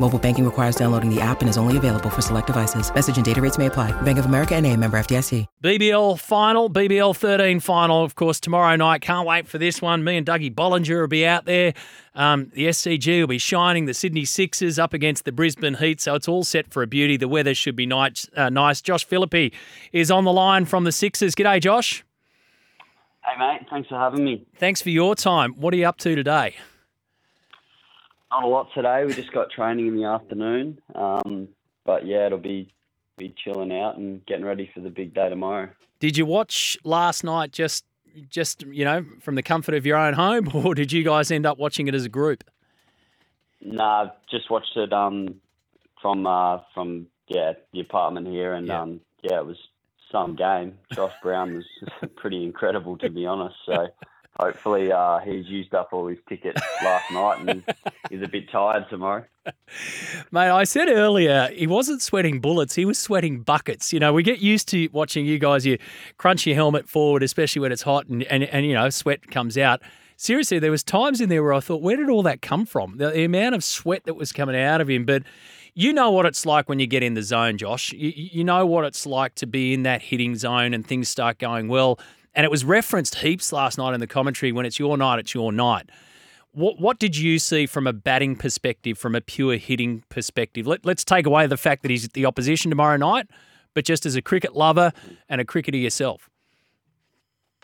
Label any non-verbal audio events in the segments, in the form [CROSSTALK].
Mobile banking requires downloading the app and is only available for select devices. Message and data rates may apply. Bank of America and a member FDIC. BBL final, BBL 13 final, of course, tomorrow night. Can't wait for this one. Me and Dougie Bollinger will be out there. Um, the SCG will be shining. The Sydney Sixers up against the Brisbane Heat, so it's all set for a beauty. The weather should be nice. Uh, nice. Josh Philippe is on the line from the Sixers. G'day, Josh. Hey, mate. Thanks for having me. Thanks for your time. What are you up to today? Not a lot today. We just got training in the afternoon. Um, but yeah, it'll be be chilling out and getting ready for the big day tomorrow. Did you watch last night just just you know from the comfort of your own home, [LAUGHS] or did you guys end up watching it as a group? Nah, just watched it um, from uh, from yeah the apartment here, and Yeah. um, yeah, it was some game. Josh Brown was [LAUGHS] pretty incredible to be honest. So hopefully uh, he's used up all his tickets last night and [LAUGHS] he's a bit tired tomorrow. Mate, I said earlier he wasn't sweating bullets; he was sweating buckets. You know, we get used to watching you guys. You crunch your helmet forward, especially when it's hot, and and, and you know sweat comes out. Seriously, there was times in there where I thought, where did all that come from? The, the amount of sweat that was coming out of him. But you know what it's like when you get in the zone, Josh. You, you know what it's like to be in that hitting zone and things start going well. And it was referenced heaps last night in the commentary. When it's your night, it's your night. What what did you see from a batting perspective, from a pure hitting perspective? Let, let's take away the fact that he's the opposition tomorrow night, but just as a cricket lover and a cricketer yourself.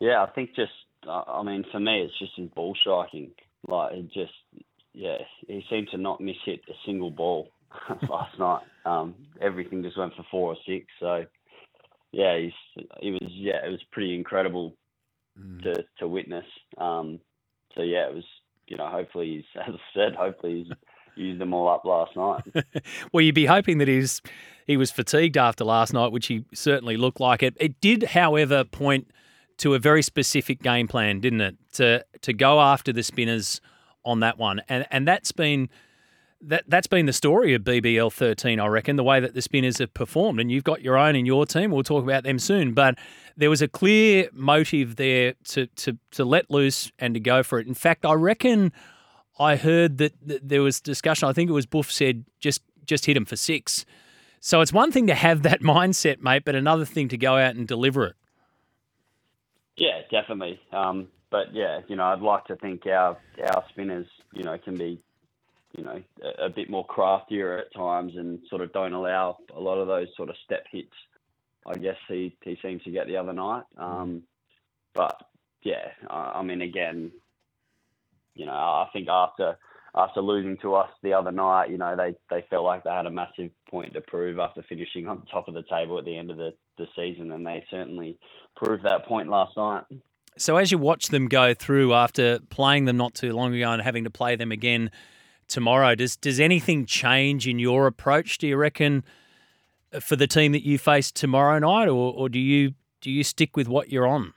Yeah, I think just, uh, I mean, for me, it's just his ball striking. Like, it just, yeah, he seemed to not miss hit a single ball [LAUGHS] last night. Um, everything just went for four or six. So, yeah, he's, he was, yeah, it was pretty incredible to, to witness. Um, so, yeah, it was, you know, hopefully he's, [LAUGHS] as I said, hopefully he's used them all up last night. [LAUGHS] Well, you'd be hoping that he's he was fatigued after last night, which he certainly looked like it. It did, however, point to a very specific game plan, didn't it? To to go after the spinners on that one, and and that's been that that's been the story of BBL thirteen, I reckon. The way that the spinners have performed, and you've got your own in your team. We'll talk about them soon, but there was a clear motive there to to to let loose and to go for it. In fact, I reckon. I heard that, that there was discussion. I think it was Buff said just just hit him for six. So it's one thing to have that [LAUGHS] mindset, mate, but another thing to go out and deliver it. Yeah, definitely. Um, but yeah, you know, I'd like to think our our spinners, you know, can be, you know, a, a bit more craftier at times and sort of don't allow a lot of those sort of step hits. I guess he he seems to get the other night. Um, but yeah, I, I mean, again, you know, I think after after losing to us the other night, you know, they, they felt like they had a massive point to prove after finishing on top of the table at the end of the, the season, and they certainly proved that point last night. So as you watch them go through after playing them not too long ago and having to play them again tomorrow, does does anything change in your approach? Do you reckon uh, for the team that you face tomorrow night, or, or do you do you stick with what you're on?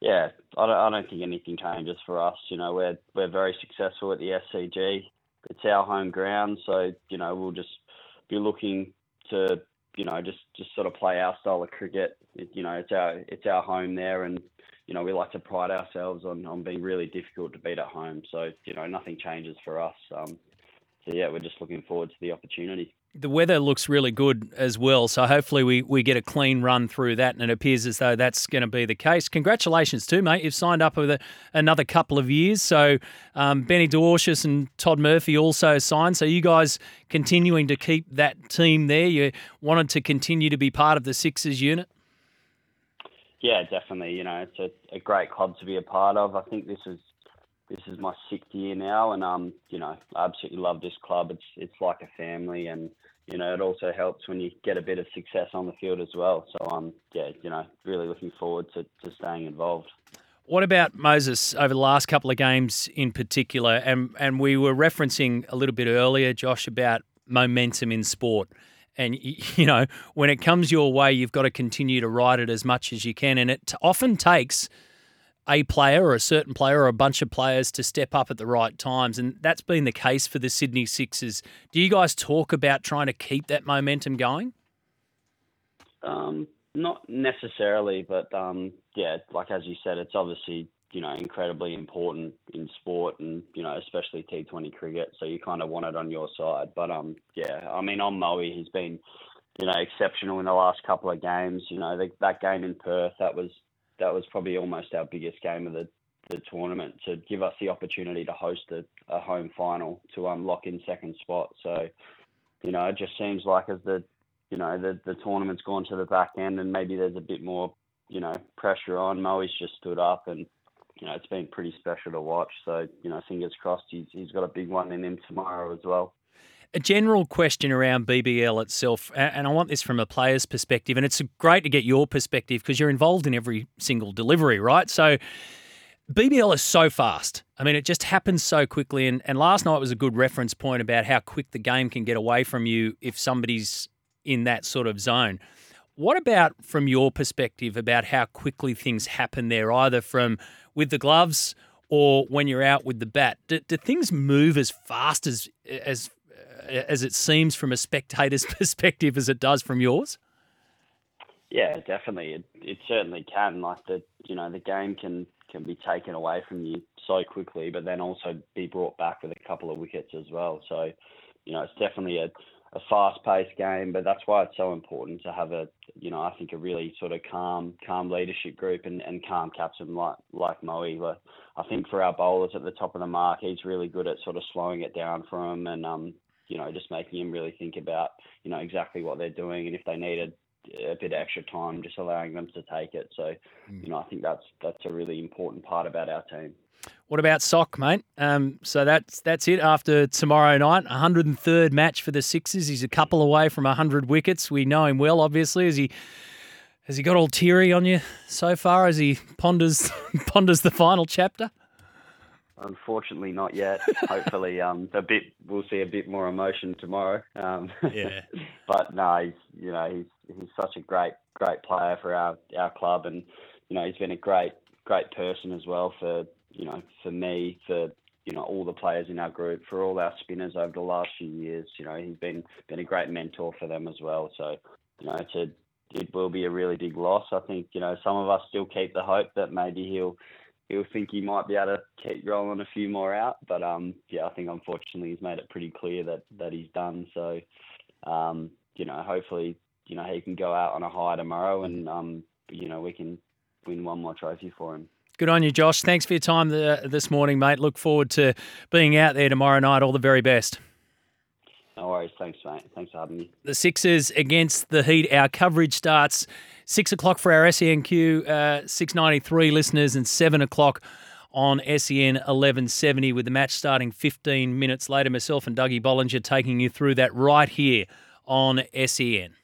Yeah, I don't, I don't think anything changes for us. You know, we're we're very successful at the SCG. It's our home ground, so you know we'll just be looking to you know just just sort of play our style of cricket. It, you know, it's our it's our home there, and you know we like to pride ourselves on on being really difficult to beat at home. So you know nothing changes for us. Um, so yeah, we're just looking forward to the opportunity. The weather looks really good as well, so hopefully we, we get a clean run through that, and it appears as though that's going to be the case. Congratulations too, mate. You've signed up with a, another couple of years, so um, Benny Dwarshuis and Todd Murphy also signed. So you guys continuing to keep that team there. You wanted to continue to be part of the Sixers unit. Yeah, definitely. You know, it's a, a great club to be a part of. I think this is this is my sixth year now, and um, you know, I absolutely love this club. It's it's like a family, and you know, it also helps when you get a bit of success on the field as well. So um, yeah, you know, really looking forward to, to staying involved. What about Moises over the last couple of games in particular? And and we were referencing a little bit earlier, Josh, about momentum in sport. And [LAUGHS] you know when it comes your way, you've got to continue to ride it as much as you can, and it often takes a player or a certain player or a bunch of players to step up at the right times. And that's been the case for the Sydney Sixers. Do you guys talk about trying to keep that momentum going? Um, not necessarily, but um, yeah, like as you said, it's obviously you know incredibly important in sport and you know especially T20 cricket. So you kind of want it on your side. But um, yeah, I mean on Moe, he's been you know exceptional in the last couple of games. You know the, that game in Perth, that was that was probably almost our biggest game of the, the tournament to give us the opportunity to host a, a home final to unlock in second spot. So, you know, it just seems like as the you know the the tournament's gone to the back end and maybe there's a bit more you know pressure on. Moe's just stood up and you know it's been pretty special to watch. So you know, fingers crossed he's he's got a big one in him tomorrow as well a general question around BBL itself, and I want this from a player's perspective, and it's great to get your perspective because you're involved in every single delivery, right? So BBL is so fast. I mean, it just happens so quickly. And, and last night was a good reference point about how quick the game can get away from you if somebody's in that sort of zone. What about from your perspective about how quickly things happen there, either from with the gloves or when you're out with the bat? Do, do things move as fast as as uh, as it seems from a spectator's [LAUGHS] perspective as it does from yours? Yeah, definitely. It, it certainly can. Like the you know the game can can be taken away from you so quickly, but then also be brought back with a couple of wickets as well. So, you know, it's definitely a, a fast-paced game, but that's why it's so important to have a, you know, I think a really sort of calm, calm leadership group and, and calm captain like like Moe. Like, I think for our bowlers at the top of the mark, he's really good at sort of slowing it down for them and um, you know, just making them really think about, you know, exactly what they're doing and if they needed a bit extra time, just allowing them to take it. So, mm. you know, I think that's that's a really important part about our team. What about Sock, mate? Um, so that's that's it after tomorrow night. 103rd match for the Sixers. He's a couple away from 100 wickets. We know him well, obviously. Has he has he got all teary on you so far as he ponders [LAUGHS] ponders the final chapter? Unfortunately, not yet. [LAUGHS] Hopefully, um, a bit we'll see a bit more emotion tomorrow. Um, [LAUGHS] yeah. but no, he's you know he's he's such a great great player for our our club, and you know he's been a great great person as well for you know for me for you know all the players in our group for all our spinners over the last few years. You know he's been been a great mentor for them as well. So you know it's a it will be a really big loss. I think you know some of us still keep the hope that maybe he'll he'll think he might be able to keep rolling a few more out. But um, yeah, I think unfortunately he's made it pretty clear that that he's done. So um, you know, hopefully you know he can go out on a high tomorrow, and um, you know we can win one more trophy for him. Good on you, Josh. Thanks for your time this morning, mate. Look forward to being out there tomorrow night. All the very best. No worries. Thanks, mate. Thanks for having me. The Sixers against the Heat. Our coverage starts six o'clock for our SENQ uh, 693 listeners and seven o'clock on SEN 1170 with the match starting 15 minutes later. Myself and Dougie Bollinger taking you through that right here on SEN.